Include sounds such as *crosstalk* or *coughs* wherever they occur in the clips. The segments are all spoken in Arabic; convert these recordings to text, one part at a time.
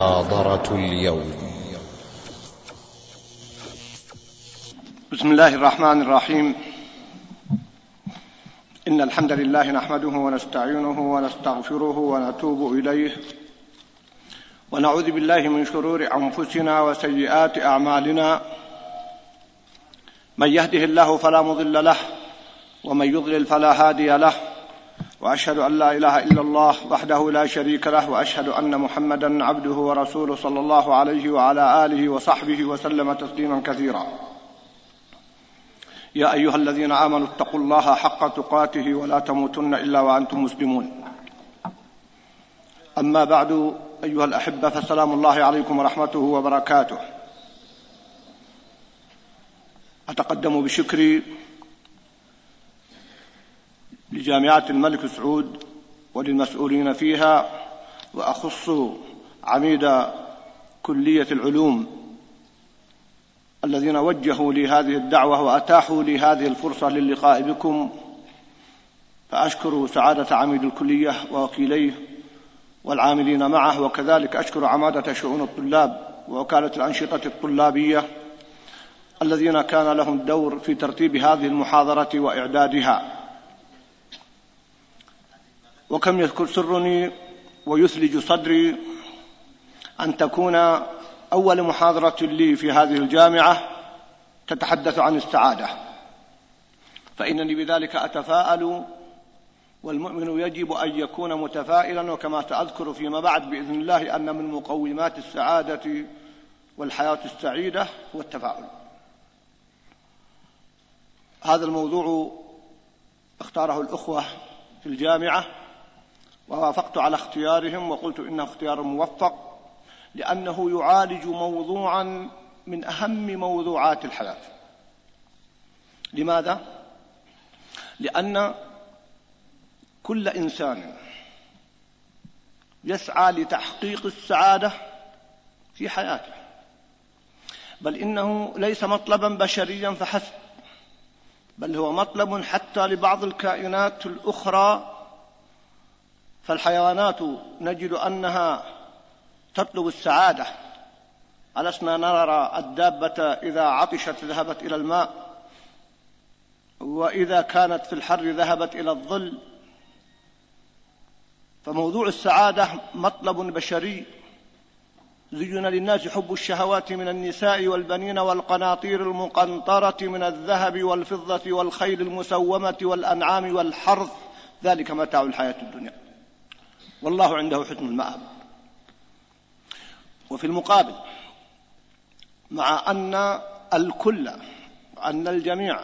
محاضرة اليوم. بسم الله الرحمن الرحيم. إن الحمد لله نحمده ونستعينه ونستغفره ونتوب إليه. ونعوذ بالله من شرور أنفسنا وسيئات أعمالنا. من يهده الله فلا مضل له ومن يضلل فلا هادي له. وأشهد أن لا إله إلا الله وحده لا شريك له وأشهد أن محمدا عبده ورسوله صلى الله عليه وعلى آله وصحبه وسلم تسليما كثيرا. يا أيها الذين آمنوا اتقوا الله حق تقاته ولا تموتن إلا وأنتم مسلمون. أما بعد أيها الأحبة فسلام الله عليكم ورحمته وبركاته. أتقدم بشكري لجامعة الملك سعود وللمسؤولين فيها وأخص عميد كلية العلوم الذين وجهوا لي هذه الدعوة وأتاحوا لي هذه الفرصة للقاء بكم. فأشكر سعادة عميد الكلية ووكيليه والعاملين معه وكذلك أشكر عمادة شؤون الطلاب ووكالة الأنشطة الطلابية الذين كان لهم دور في ترتيب هذه المحاضرة وإعدادها. وكم يذكر سرني ويثلج صدري أن تكون أول محاضرة لي في هذه الجامعة تتحدث عن السعادة. فإنني بذلك أتفاءل والمؤمن يجب أن يكون متفائلا وكما سأذكر فيما بعد بإذن الله أن من مقومات السعادة والحياة السعيدة هو التفاؤل. هذا الموضوع اختاره الأخوة في الجامعة ووافقت على اختيارهم وقلت انه اختيار موفق لأنه يعالج موضوعا من أهم موضوعات الحياة لماذا؟ لأن كل إنسان يسعى لتحقيق السعادة في حياته بل إنه ليس مطلبا بشريا فحسب بل هو مطلب حتى لبعض الكائنات الأخرى فالحيوانات نجد أنها تطلب السعادة. ألسنا نرى الدابة إذا عطشت ذهبت إلى الماء وإذا كانت في الحر ذهبت إلى الظل. فموضوع السعادة مطلب بشري. زين للناس حب الشهوات من النساء والبنين والقناطير المقنطرة من الذهب والفضة والخيل المسومة والأنعام والحرث. ذلك متاع الحياة الدنيا. والله عنده حسن المآب. وفي المقابل مع أن الكل وأن الجميع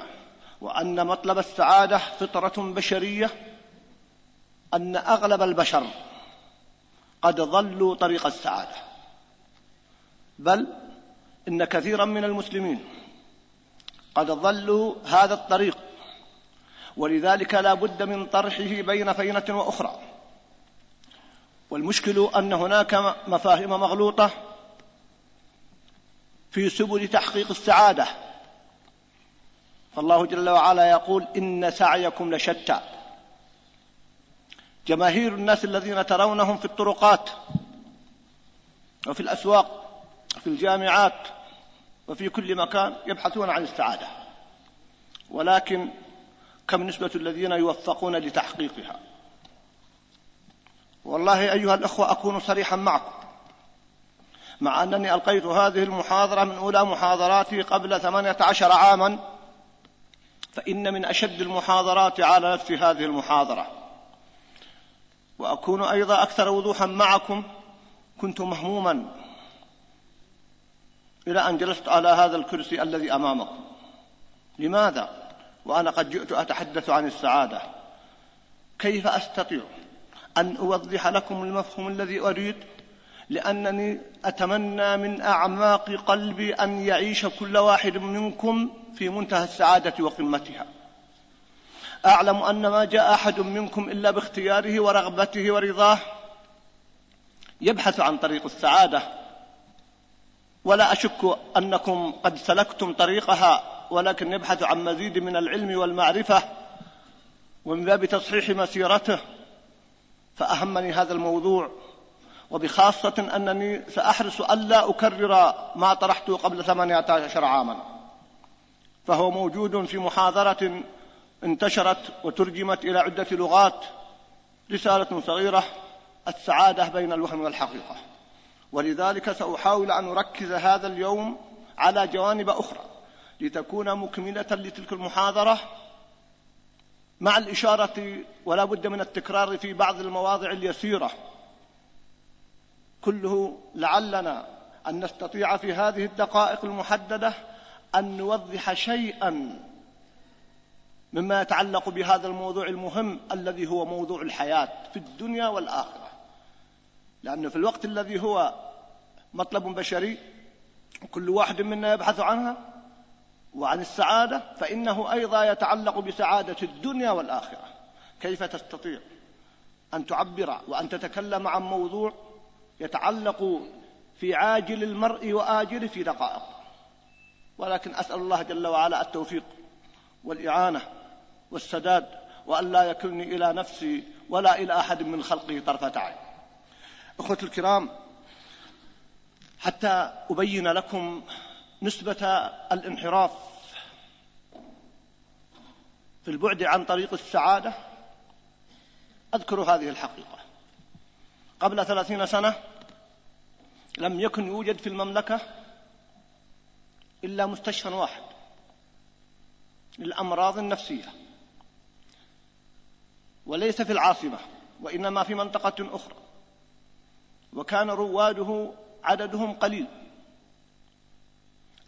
وأن مطلب السعادة فطرة بشرية أن أغلب البشر قد ضلوا طريق السعادة. بل إن كثيرا من المسلمين قد ضلوا هذا الطريق ولذلك لا بد من طرحه بين فينة وأخرى. والمشكل أن هناك مفاهيم مغلوطة في سبل تحقيق السعادة. فالله جل وعلا يقول إن سعيكم لشتى. جماهير الناس الذين ترونهم في الطرقات وفي الأسواق وفي الجامعات وفي كل مكان يبحثون عن السعادة. ولكن كم نسبة الذين يوفقون لتحقيقها؟ والله أيها الأخوة أكون صريحا معكم. مع أنني ألقيت هذه المحاضرة من أولى محاضراتي قبل ثمانية عشر عاما فإن من أشد المحاضرات على نفسي هذه المحاضرة. وأكون أيضا أكثر وضوحا معكم كنت مهموما إلى أن جلست على هذا الكرسي الذي أمامكم. لماذا؟ وأنا قد جئت أتحدث عن السعادة. كيف أستطيع؟ أن أوضح لكم المفهوم الذي أريد لأنني أتمنى من أعماق قلبي أن يعيش كل واحد منكم في منتهى السعادة وقمتها. أعلم أن ما جاء أحد منكم إلا باختياره ورغبته ورضاه يبحث عن طريق السعادة. ولا أشك أنكم قد سلكتم طريقها ولكن يبحث عن مزيد من العلم والمعرفة ومن باب تصحيح مسيرته. فأهمني هذا الموضوع. وبخاصة أنني سأحرص ألا أكرر ما طرحته قبل ثمانية عشر عاما. فهو موجود في محاضرة انتشرت وترجمت إلى عدة لغات. رسالة صغيرة السعادة بين الوهم والحقيقة. ولذلك سأحاول أن أركز هذا اليوم على جوانب أخرى لتكون مكملة لتلك المحاضرة مع الإشارة ولا بد من التكرار في بعض المواضع اليسيرة. كله لعلنا أن نستطيع في هذه الدقائق المحددة أن نوضح شيئا مما يتعلق بهذا الموضوع المهم الذي هو موضوع الحياة في الدنيا والآخرة. لأنه في الوقت الذي هو مطلب بشري كل واحد منا يبحث عنها وعن السعادة فإنه أيضا يتعلق بسعادة الدنيا والآخرة. كيف تستطيع أن تعبر وأن تتكلم عن موضوع يتعلق في عاجل المرء وآجله في دقائق؟ ولكن أسأل الله جل وعلا التوفيق والإعانة والسداد وأن لا يكلني إلى نفسي ولا إلى أحد من خلقه طرفة عين. أخوة الكرام حتى أبين لكم نسبة الانحراف في البعد عن طريق السعادة أذكر هذه الحقيقة. قبل ثلاثين سنة لم يكن يوجد في المملكة إلا مستشفى واحد للأمراض النفسية وليس في العاصمة وإنما في منطقة أخرى وكان رواده عددهم قليل.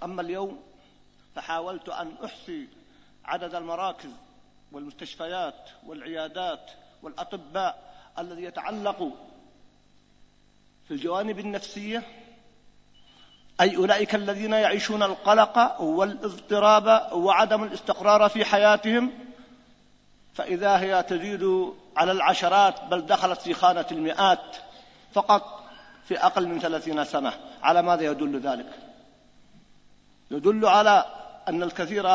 أما اليوم فحاولت أن أحصي عدد المراكز والمستشفيات والعيادات والأطباء الذي يتعلق في الجوانب النفسية أي أولئك الذين يعيشون القلق والاضطراب وعدم الاستقرار في حياتهم فإذا هي تزيد على العشرات بل دخلت في خانة المئات فقط في أقل من ثلاثين سنة. على ماذا يدل ذلك؟ يدل على أن الكثير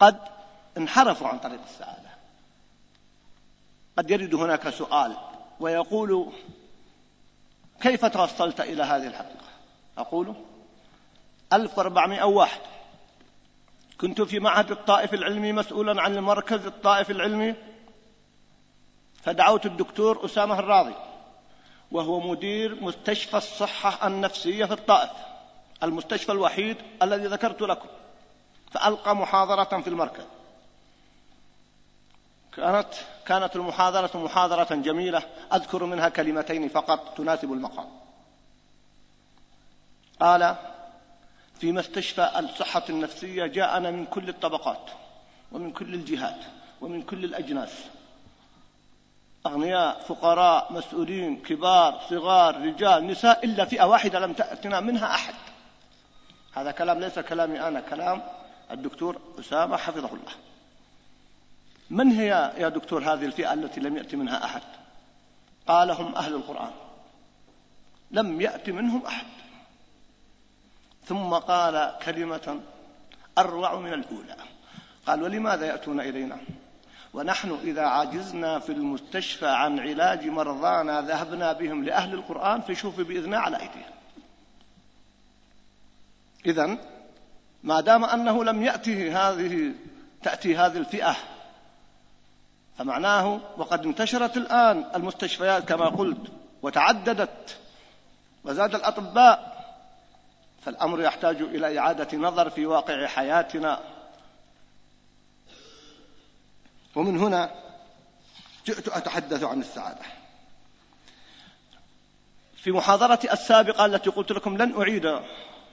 قد انحرفوا عن طريق السعادة. قد يرد هناك سؤال ويقول كيف توصلت إلى هذه الحقيقة؟ أقول 1401 كنت في معهد الطائف العلمي مسؤولا عن المركز الطائف العلمي فدعوت الدكتور أسامة الراضي وهو مدير مستشفى الصحة النفسية في الطائف. المستشفى الوحيد الذي ذكرت لكم فألقى محاضرة في المركز. كانت كانت المحاضرة محاضرة جميلة أذكر منها كلمتين فقط تناسب المقام. قال في مستشفى الصحة النفسية جاءنا من كل الطبقات ومن كل الجهات ومن كل الأجناس. أغنياء فقراء مسؤولين كبار صغار رجال نساء إلا فئة واحدة لم تأتنا منها أحد. هذا كلام ليس كلامي أنا كلام الدكتور أسامة حفظه الله. من هي يا دكتور هذه الفئة التي لم يأتي منها أحد؟ قال هم أهل القرآن. لم يأتي منهم أحد. ثم قال كلمة أروع من الأولى. قال ولماذا يأتون إلينا؟ ونحن إذا عجزنا في المستشفى عن علاج مرضانا ذهبنا بهم لأهل القرآن فشوف بإذنه على أيديهم. إذا ما دام أنه لم يأته هذه تأتي هذه الفئة فمعناه وقد انتشرت الآن المستشفيات كما قلت وتعددت وزاد الأطباء فالأمر يحتاج إلى إعادة نظر في واقع حياتنا. ومن هنا جئت أتحدث عن السعادة. في محاضرتي السابقة التي قلت لكم لن أعيد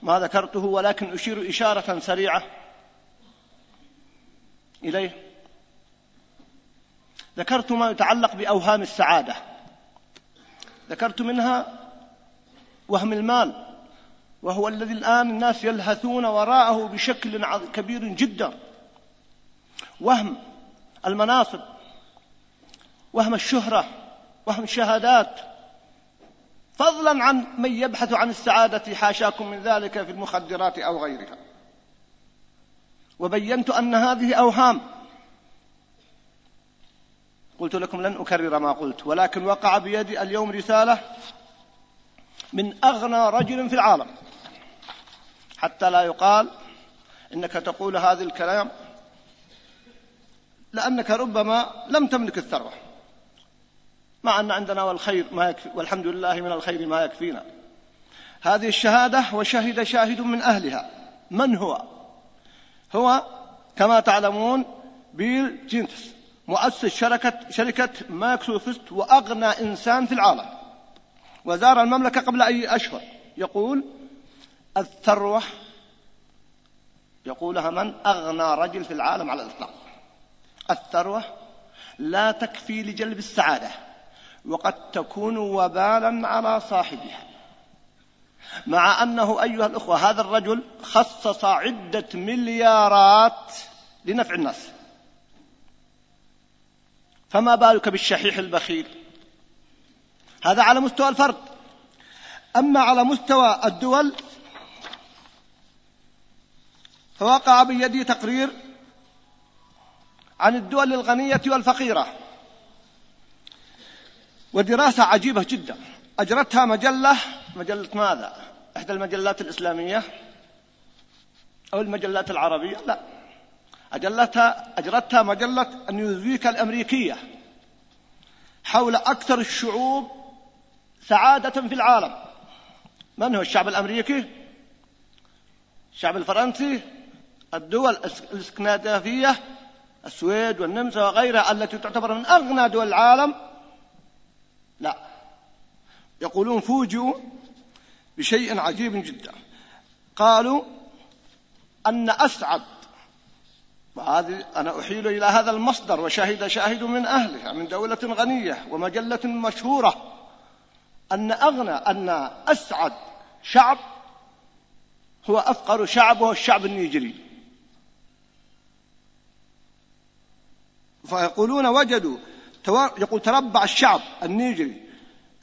ما ذكرته ولكن أشير إشارة سريعة إليه. ذكرت ما يتعلق بأوهام السعادة. ذكرت منها وهم المال وهو الذي الآن الناس يلهثون وراءه بشكل كبير جدا. وهم المناصب وهم الشهرة وهم الشهادات فضلا عن من يبحث عن السعادة حاشاكم من ذلك في المخدرات أو غيرها. وبينت أن هذه أوهام. قلت لكم لن أكرر ما قلت ولكن وقع بيدي اليوم رسالة من أغنى رجل في العالم. حتى لا يقال إنك تقول هذا الكلام لأنك ربما لم تملك الثروة. مع أن عندنا والخير ما يكفي والحمد لله من الخير ما يكفينا. هذه الشهادة وشهد شاهد من أهلها. من هو؟ هو كما تعلمون بيل جيتس مؤسس شركة شركة مايكروسوفت وأغنى إنسان في العالم. وزار المملكة قبل أي أشهر. يقول الثروة يقولها من؟ أغنى رجل في العالم على الإطلاق. الثروة لا تكفي لجلب السعادة. وقد تكون وبالا على صاحبها. مع أنه أيها الأخوة هذا الرجل خصص عدة مليارات لنفع الناس. فما بالك بالشحيح البخيل؟ هذا على مستوى الفرد. أما على مستوى الدول فوقع بيدي تقرير عن الدول الغنية والفقيرة. ودراسة عجيبة جدا. أجرتها مجلة مجلة ماذا؟ إحدى المجلات الإسلامية أو المجلات العربية؟ لا. أجلتها أجرتها مجلة نيوزويك الأمريكية حول أكثر الشعوب سعادة في العالم. من هو الشعب الأمريكي؟ الشعب الفرنسي الدول الإسكندنافية السويد والنمسا وغيرها التي تعتبر من أغنى دول العالم. لا. يقولون فوجئوا بشيء عجيب جدا. قالوا أن أسعد وهذه أنا أحيل إلى هذا المصدر وشهد شاهد من أهلها من دولة غنية ومجلة مشهورة أن أغنى أن أسعد شعب هو أفقر شعب وهو الشعب النيجري فيقولون وجدوا يقول تربع الشعب النيجري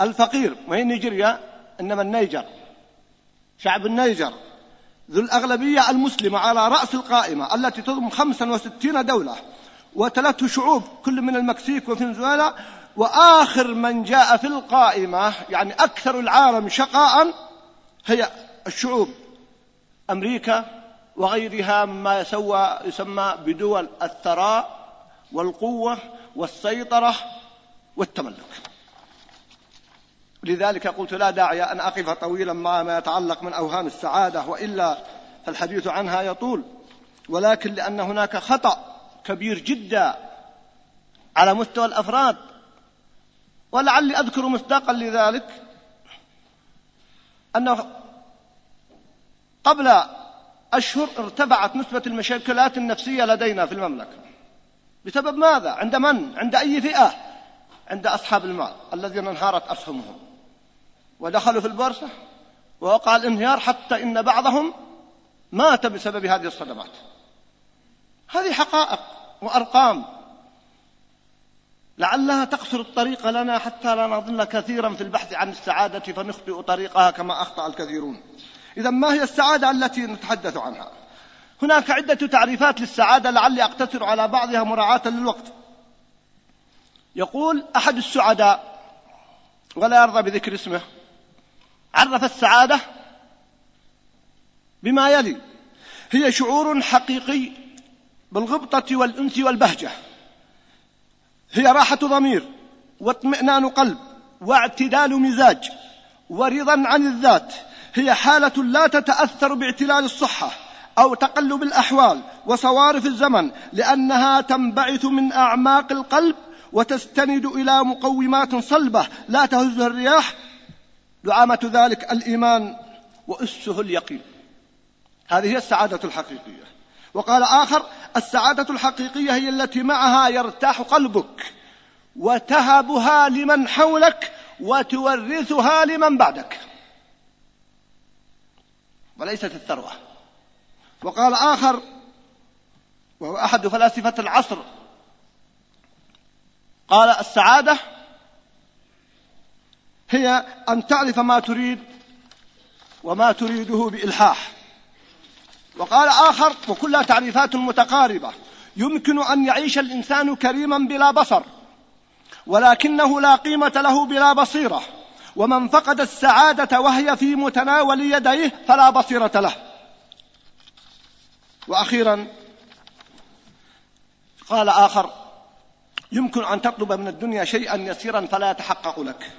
الفقير. ما هي نيجيريا إنما النيجر. شعب النيجر. ذو الأغلبية المسلمة على رأس القائمة التي تضم 65 دولة وثلاث شعوب كل من المكسيك وفنزويلا. وآخر من جاء في القائمة يعني أكثر العالم شقاء هي الشعوب. أمريكا وغيرها مما يسوى يسمى بدول الثراء والقوة والسيطرة والتملك. لذلك قلت لا داعي أن أقف طويلا مع ما يتعلق من أوهام السعادة وإلا فالحديث عنها يطول. ولكن لأن هناك خطأ كبير جدا على مستوى الأفراد ولعلي أذكر مصداقا لذلك أنه قبل أشهر ارتفعت نسبة المشاكلات النفسية لدينا في المملكة. بسبب ماذا؟ عند من؟ عند أي فئة؟ عند أصحاب المال الذين انهارت أسهمهم ودخلوا في البورصة ووقع الانهيار حتى إن بعضهم مات بسبب هذه الصدمات هذه حقائق وأرقام لعلها تقصر الطريق لنا حتى لا نظل كثيرا في البحث عن السعادة فنخطئ طريقها كما أخطأ الكثيرون إذا ما هي السعادة التي نتحدث عنها هناك عدة تعريفات للسعادة لعلي أقتصر على بعضها مراعاة للوقت. يقول أحد السعداء ولا يرضى بذكر اسمه عرف السعادة بما يلي. هي شعور حقيقي بالغبطة والأنس والبهجة. هي راحة ضمير واطمئنان قلب واعتدال مزاج ورضا عن الذات. هي حالة لا تتأثر باعتلال الصحة. أو تقلب الأحوال وصوارف الزمن لأنها تنبعث من أعماق القلب وتستند إلى مقومات صلبة لا تهزها الرياح. دعامة ذلك الإيمان وأسه اليقين. هذه هي السعادة الحقيقية. وقال آخر السعادة الحقيقية هي التي معها يرتاح قلبك وتهبها لمن حولك وتورثها لمن بعدك. وليست الثروة. وقال آخر وهو أحد فلاسفة العصر قال السعادة هي أن تعرف ما تريد وما تريده بإلحاح. وقال آخر وكلها تعريفات متقاربة يمكن أن يعيش الإنسان كريما بلا بصر ولكنه لا قيمة له بلا بصيرة ومن فقد السعادة وهي في متناول يديه فلا بصيرة له. وأخيرا قال آخر يمكن أن تطلب من الدنيا شيئا يسيرا فلا يتحقق لك.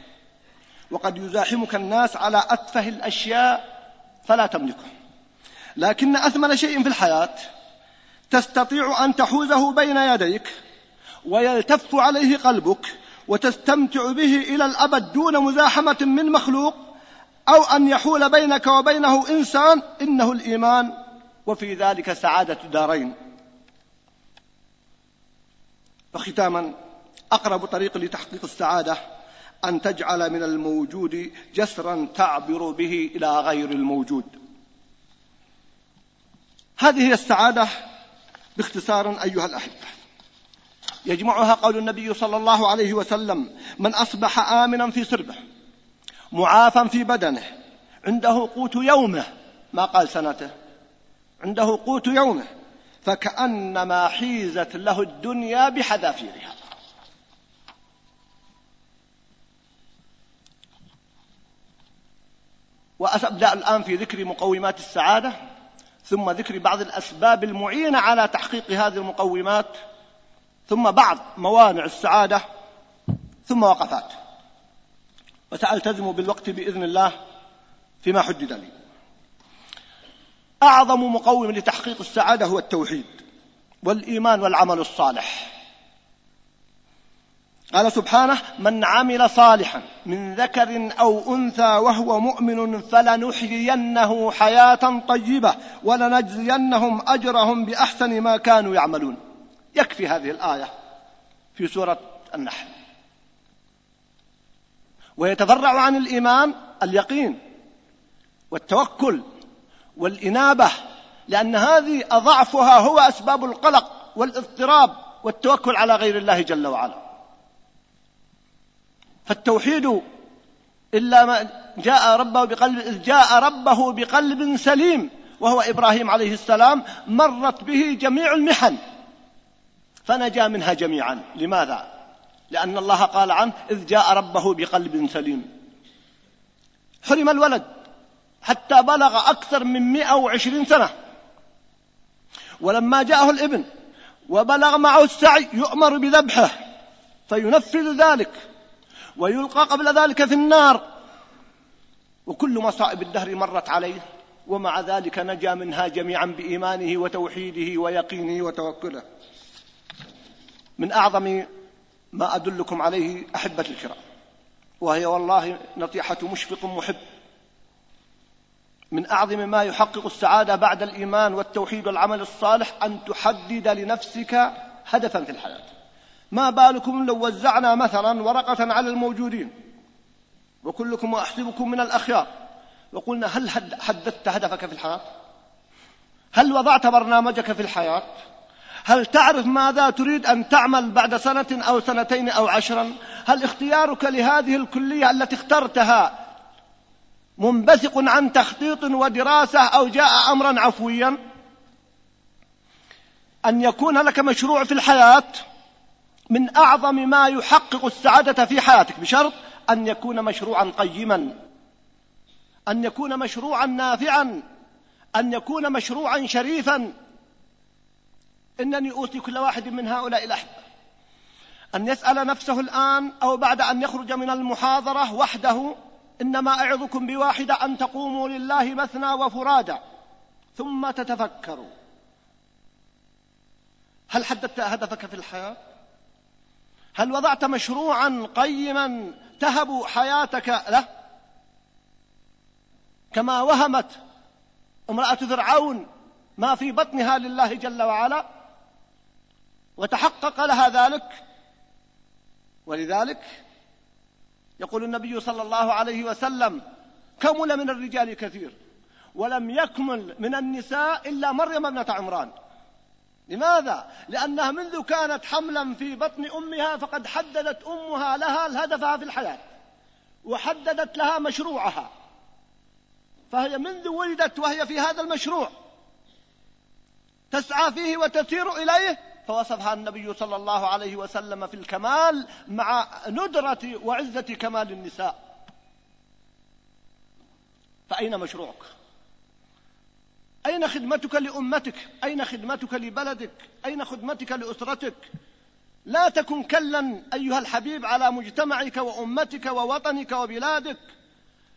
وقد يزاحمك الناس على أتفه الأشياء فلا تملكه. لكن أثمن شيء في الحياة تستطيع أن تحوزه بين يديك ويلتف عليه قلبك وتستمتع به إلى الأبد دون مزاحمة من مخلوق أو أن يحول بينك وبينه إنسان إنه الإيمان وفي ذلك سعادة دارين. وختاما أقرب طريق لتحقيق السعادة أن تجعل من الموجود جسرا تعبر به إلى غير الموجود. هذه هي السعادة باختصار أيها الأحبة. يجمعها قول النبي صلى الله عليه وسلم من أصبح آمنا في سربه معافا في بدنه عنده قوت يومه. ما قال سنته. عنده قوت يومه فكأنما حيزت له الدنيا بحذافيرها. وأبدأ الآن في ذكر مقومات السعادة ثم ذكر بعض الأسباب المعينة على تحقيق هذه المقومات ثم بعض موانع السعادة ثم وقفات. وسألتزم بالوقت بإذن الله فيما حدد لي. أعظم مقوم لتحقيق السعادة هو التوحيد والإيمان والعمل الصالح. قال سبحانه من عمل صالحا من ذكر أو أنثى وهو مؤمن فلنحيينه حياة طيبة ولنجزينهم أجرهم بأحسن ما كانوا يعملون. يكفي هذه الآية في سورة النحل. ويتفرع عن الإيمان اليقين والتوكل والإنابة لأن هذه أضعفها هو أسباب القلق والاضطراب والتوكل على غير الله جل وعلا. فالتوحيد إلا ما جاء ربه بقلب إذ جاء ربه بقلب سليم وهو إبراهيم عليه السلام مرت به جميع المحن. فنجا منها جميعا. لماذا؟ لأن الله قال عنه إذ جاء ربه بقلب سليم. حرم الولد. حتى بلغ أكثر من مائه وعشرين سنة. ولما جاءه الإبن وبلغ معه السعي يؤمر بذبحه فينفذ ذلك ويلقى قبل ذلك في النار. وكل مصائب الدهر مرت عليه ومع ذلك نجا منها جميعا بإيمانه وتوحيده ويقينه وتوكله. من أعظم ما أدلكم عليه أحبة الكرام وهي والله نصيحة مشفق محب. من أعظم ما يحقق السعادة بعد الإيمان والتوحيد والعمل الصالح أن تحدد لنفسك هدفا في الحياة. ما بالكم لو وزعنا مثلا ورقة على الموجودين وكلكم وأحسبكم من الأخيار وقلنا هل حددت هدفك في الحياة؟ هل وضعت برنامجك في الحياة؟ هل تعرف ماذا تريد أن تعمل بعد سنة أو سنتين أو عشرا؟ هل اختيارك لهذه الكلية التي اخترتها منبثق عن تخطيط ودراسة أو جاء أمرا عفويا. أن يكون لك مشروع في الحياة من أعظم ما يحقق السعادة في حياتك بشرط أن يكون مشروعا قيما أن يكون مشروعا نافعا أن يكون مشروعا شريفا. إنني أوصي كل واحد من هؤلاء الأحبة أن يسأل نفسه الآن أو بعد أن يخرج من المحاضرة وحده إنما أعظكم بواحدة أن تقوموا لله مثنى وفرادى ثم تتفكروا هل حددت هدفك في الحياة؟ هل وضعت مشروعا قيما تهب حياتك له؟ كما وهمت امرأة فرعون ما في بطنها لله جل وعلا وتحقق لها ذلك ولذلك يقول النبي صلى الله عليه وسلم كمل من الرجال كثير ولم يكمل من النساء إلا مريم ابنة عمران. لماذا؟ لأنها منذ كانت حملا في بطن أمها فقد حددت أمها لها هدفها في الحياة وحددت لها مشروعها. فهي منذ ولدت وهي في هذا المشروع. تسعى فيه وتسير إليه فوصفها النبي صلى الله عليه وسلم في الكمال مع ندرة وعزة كمال النساء. فأين مشروعك؟ أين خدمتك لأمتك؟ أين خدمتك لبلدك؟ أين خدمتك لأسرتك؟ لا تكن كلا أيها الحبيب على مجتمعك وأمتك ووطنك وبلادك.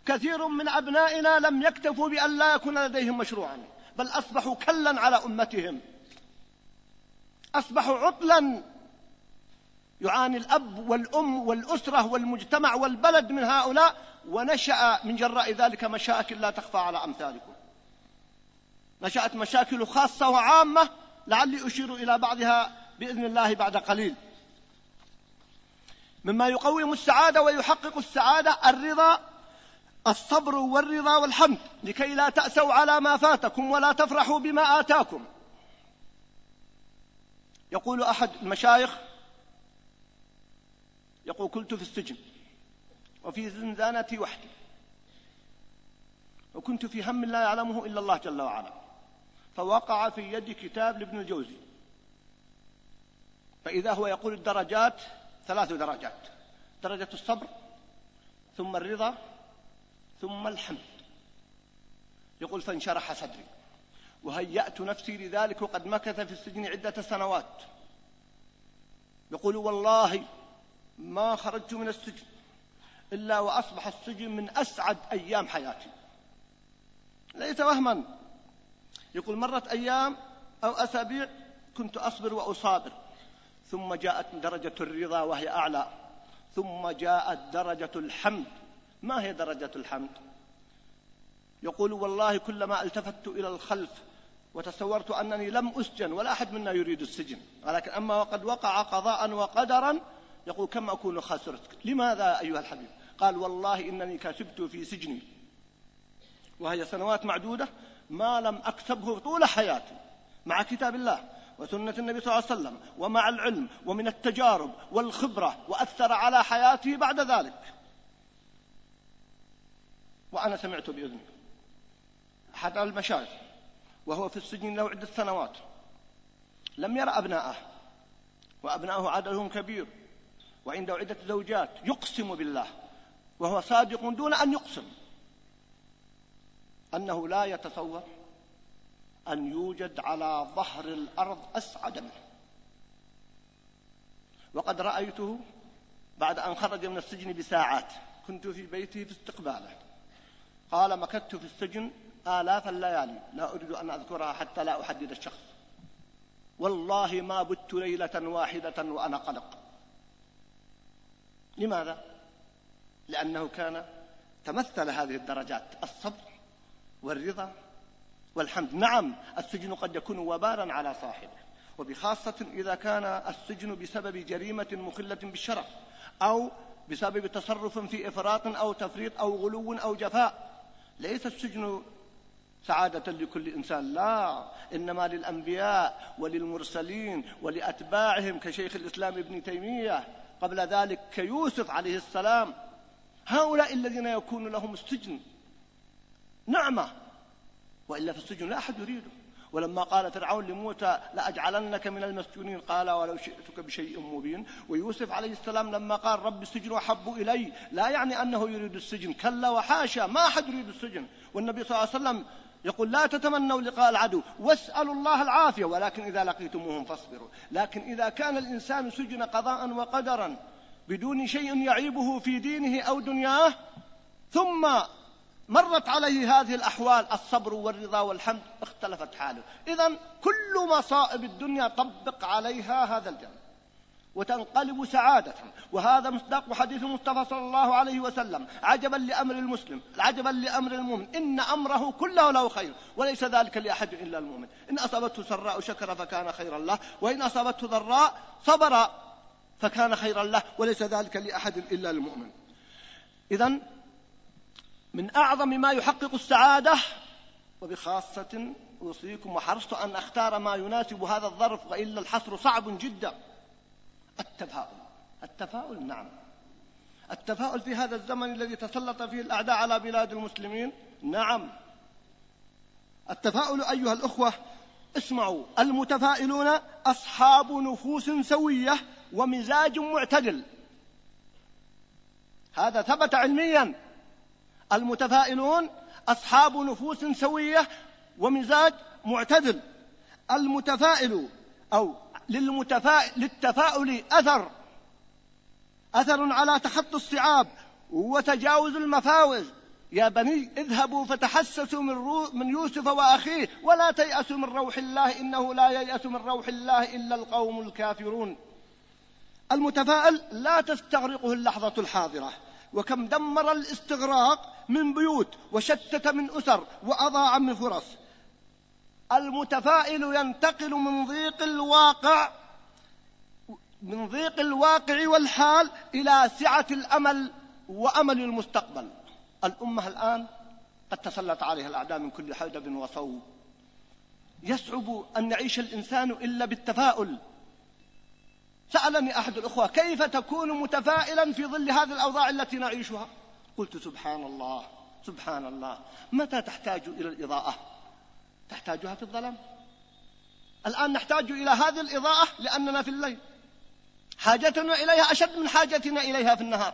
كثير من أبنائنا لم يكتفوا بأن لا يكون لديهم مشروعا بل أصبحوا كلا على أمتهم. أصبحوا عطلا. يعاني الأب والأم والأسرة والمجتمع والبلد من هؤلاء ونشأ من جراء ذلك مشاكل لا تخفى على أمثالكم. نشأت مشاكل خاصة وعامة لعلي أشير إلى بعضها بإذن الله بعد قليل. مما يقوم السعادة ويحقق السعادة الرضا الصبر والرضا والحمد لكي لا تأسوا على ما فاتكم ولا تفرحوا بما آتاكم. يقول أحد المشايخ يقول كنت في السجن وفي زنزانتي وحدي وكنت في هم لا يعلمه إلا الله جل وعلا فوقع في يدي كتاب لابن الجوزي فإذا هو يقول الدرجات ثلاث درجات درجة الصبر ثم الرضا ثم الحمد يقول فانشرح صدري. وهيأت نفسي لذلك وقد مكث في السجن عدة سنوات. يقول والله ما خرجت من السجن إلا وأصبح السجن من أسعد أيام حياتي. ليس وهما. يقول مرت أيام أو أسابيع كنت أصبر وأصابر. ثم جاءت درجة الرضا وهي أعلى. ثم جاءت درجة الحمد. ما هي درجة الحمد؟ يقول والله كلما التفت إلى الخلف وتصورت أنني لم أسجن ولا أحد منا يريد السجن ولكن أما وقد وقع قضاء وقدرا يقول كم أكون خسرت لماذا أيها الحبيب؟ قال والله إنني كسبت في سجني. وهي سنوات معدودة ما لم أكسبه طول حياتي مع كتاب الله وسنة النبي صلى الله عليه وسلم ومع العلم ومن التجارب والخبرة وأثر على حياته بعد ذلك. وأنا سمعت بإذني أحد المشايخ وهو في السجن له عدة سنوات. لم يرى أبناءه وأبناءه عددهم كبير وعنده عدة زوجات يقسم بالله وهو صادق دون أن يقسم. أنه لا يتصور أن يوجد على ظهر الأرض أسعد منه. وقد رأيته بعد أن خرج من السجن بساعات. كنت في بيته في استقباله. قال مكثت في السجن آلاف الليالي لا أريد أن أذكرها حتى لا أحدد الشخص. والله ما بت ليلة واحدة وأنا قلق. لماذا؟ لأنه كان تمثل هذه الدرجات الصبر والرضا والحمد. نعم السجن قد يكون وبالا على صاحبه وبخاصة إذا كان السجن بسبب جريمة مخلة بالشرف أو بسبب تصرف في إفراط أو تفريط أو غلو أو جفاء. ليس السجن سعادة لكل إنسان. لا إنما للأنبياء وللمرسلين ولأتباعهم كشيخ الإسلام ابن تيمية. قبل ذلك كيوسف عليه السلام. هؤلاء الذين يكون لهم السجن. نعمة. وإلا في السجن لا أحد يريده. ولما قال فرعون لموسى لأجعلنك من المسجونين قال ولو شئتك بشيء مبين. ويوسف عليه السلام لما قال رب السجن أحب إلي لا يعني أنه يريد السجن. كلا وحاشا ما أحد يريد السجن. والنبي صلى الله عليه وسلم يقول لا تتمنوا لقاء العدو واسألوا الله العافية ولكن إذا لقيتموهم فاصبروا. لكن إذا كان الإنسان سجن قضاء وقدرا بدون شيء يعيبه في دينه أو دنياه ثم مرت عليه هذه الأحوال الصبر والرضا والحمد اختلفت حاله. إذا كل مصائب الدنيا طبق عليها هذا الجانب وتنقلب سعادة. وهذا مصداق حديث المصطفى صلى الله عليه وسلم. عجبا لأمر المسلم عجبا لأمر المؤمن. إن أمره كله له خير وليس ذلك لأحد إلا المؤمن. إن أصابته سراء شكر فكان خيرا له وإن أصابته ضراء صبر فكان خيرا له وليس ذلك لأحد إلا المؤمن. إذا من أعظم ما يحقق السعادة وبخاصة أوصيكم وحرصت أن أختار ما يناسب هذا الظرف وإلا الحصر صعب جدا. التفاؤل. التفاؤل نعم. التفاؤل في هذا الزمن الذي تسلط فيه الأعداء على بلاد المسلمين نعم. التفاؤل أيها الأخوة اسمعوا المتفائلون أصحاب نفوس سوية ومزاج معتدل. هذا ثبت علميا. المتفائلون أصحاب نفوس سوية ومزاج معتدل. المتفائل أو للتفاؤل أثر. أثر على تخطي الصعاب وتجاوز المفاوز. يا بني اذهبوا فتحسسوا من, رو من يوسف وأخيه. ولا تيأسوا من روح الله إنه لا ييأس من روح الله إلا القوم الكافرون. المتفائل لا تستغرقه اللحظة الحاضرة. وكم دمر الاستغراق من بيوت وشتت من أسر وأضاع من فرص. المتفائل ينتقل من ضيق الواقع من ضيق الواقع والحال إلى سعة الأمل وأمل المستقبل. الأمة الآن قد تسلط عليها الأعداء من كل حدب وصوب. يصعب أن يعيش الإنسان إلا بالتفاؤل. سألني أحد الأخوة كيف تكون متفائلا في ظل هذه الأوضاع التي نعيشها؟ قلت سبحان الله سبحان الله. متى تحتاج إلى الإضاءة؟ تحتاجها في الظلام. الآن نحتاج إلى هذه الإضاءة لأننا في الليل. حاجتنا إليها أشد من حاجتنا إليها في النهار.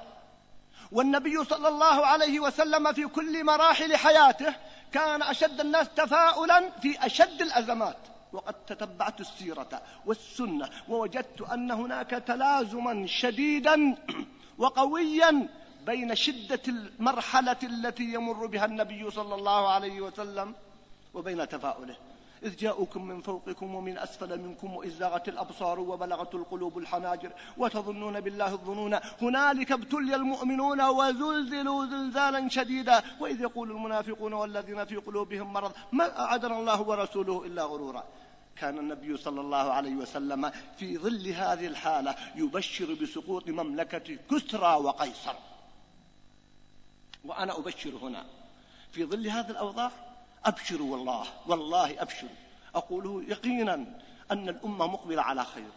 والنبي صلى الله عليه وسلم في كل مراحل حياته كان أشد الناس تفاؤلا في أشد الأزمات. وقد تتبعت السيرة والسنة ووجدت أن هناك تلازما شديدا *clears throat* وقويا بين شدة المرحلة التي يمر بها النبي صلى الله عليه وسلم وبين تفاؤله. إذ جاءوكم من فوقكم ومن أسفل منكم وإذ زاغت الأبصار وبلغت القلوب الحناجر وتظنون بالله الظنون هنالك ابتلي المؤمنون وزلزلوا زلزالا شديدا. وإذ يقول المنافقون والذين في قلوبهم مرض ما أعدنا الله ورسوله إلا غرورا. كان النبي صلى الله عليه وسلم في ظل هذه الحالة يبشر بسقوط مملكة كسرى وقيصر. وأنا أبشر هنا في ظل هذه الأوضاع أبشروا والله والله أبشروا. أقوله يقينا أن الأمة مقبلة على خير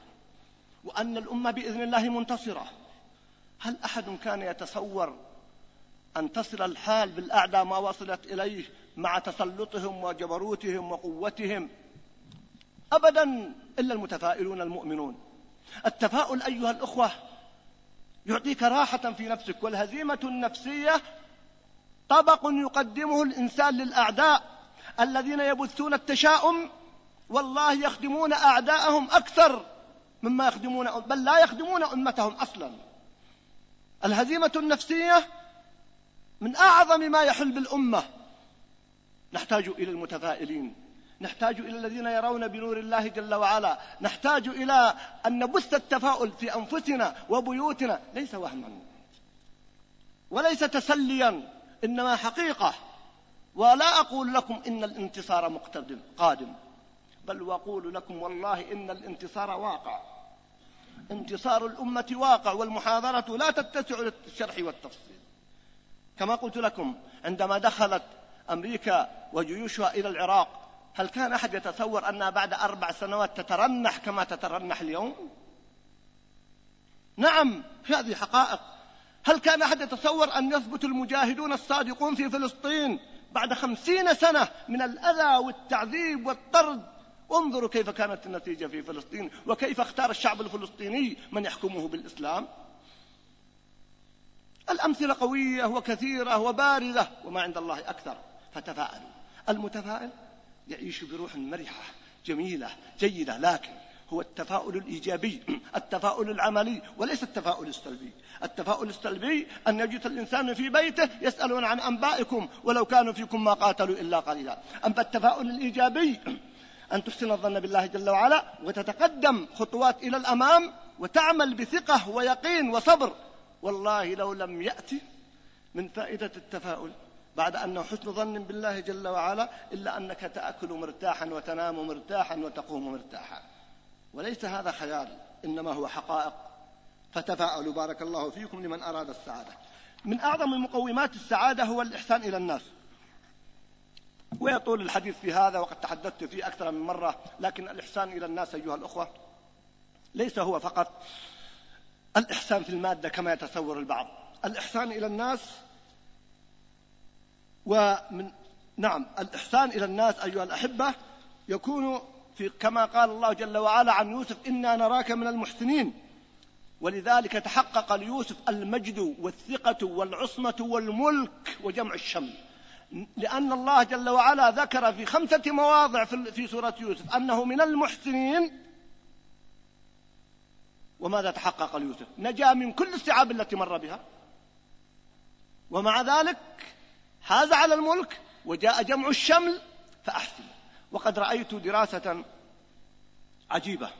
وأن الأمة بإذن الله منتصرة. هل أحد كان يتصور أن تصل الحال بالأعدى ما وصلت إليه مع تسلطهم وجبروتهم وقوتهم؟ أبدا إلا المتفائلون المؤمنون. التفاؤل أيها الأخوة يعطيك راحة في نفسك والهزيمة النفسية طبق يقدمه الإنسان للأعداء الذين يبثون التشاؤم والله يخدمون أعداءهم أكثر مما يخدمون بل لا يخدمون أمتهم أصلا. الهزيمة النفسية من أعظم ما يحل بالأمة. نحتاج إلى المتفائلين. نحتاج إلى الذين يرون بنور الله جل وعلا. نحتاج إلى أن نبث التفاؤل في أنفسنا وبيوتنا. ليس وهما. وليس تسليا. إنما حقيقة. ولا أقول لكم إن الانتصار مقتدم قادم. بل وأقول لكم والله إن الانتصار واقع. انتصار الأمة واقع والمحاضرة لا تتسع للشرح والتفصيل. كما قلت لكم عندما دخلت أمريكا وجيوشها إلى العراق هل كان أحد يتصور أنها بعد أربع سنوات تترنح كما تترنح اليوم؟ نعم هذه حقائق. هل كان أحد يتصور أن يثبت المجاهدون الصادقون في فلسطين بعد خمسين سنة من الأذى والتعذيب والطرد؟ انظروا كيف كانت النتيجة في فلسطين وكيف اختار الشعب الفلسطيني من يحكمه بالإسلام. الأمثلة قوية وكثيرة وبارزة وما عند الله أكثر. فتفاءلوا. المتفائل يعيش بروح مرحة جميلة جيدة لكن هو التفاؤل الإيجابي التفاؤل العملي وليس التفاؤل السلبي. التفاؤل السلبي أن يجلس الإنسان في بيته يسألون عن أنبائكم ولو كانوا فيكم ما قاتلوا إلا قليلا. أما التفاؤل الإيجابي أن تحسن الظن بالله جل وعلا وتتقدم خطوات إلى الأمام وتعمل بثقة ويقين وصبر. والله لو لم يأتي من فائدة التفاؤل بعد أنه حسن ظن بالله جل وعلا إلا أنك تأكل مرتاحا وتنام مرتاحا وتقوم مرتاحا. وليس هذا خيال إنما هو حقائق. فتفاءلوا بارك الله فيكم لمن أراد السعادة. من أعظم مقومات السعادة هو الإحسان إلى الناس. ويطول الحديث في هذا وقد تحدثت فيه أكثر من مرة لكن الإحسان إلى الناس أيها الأخوة ليس هو فقط الإحسان في المادة كما يتصور البعض. الإحسان إلى الناس ومن نعم الإحسان إلى الناس أيها الأحبة يكون في كما قال الله جل وعلا عن يوسف إنا نراك من المحسنين. ولذلك تحقق ليوسف المجد والثقة والعصمة والملك وجمع الشمل لأن الله جل وعلا ذكر في خمسة مواضع في سورة يوسف أنه من المحسنين. وماذا تحقق ليوسف؟ نجا من كل الصعاب التي مر بها. ومع ذلك حاز على الملك وجاء جمع الشمل فأحسن. وقد رأيت دراسة عجيبة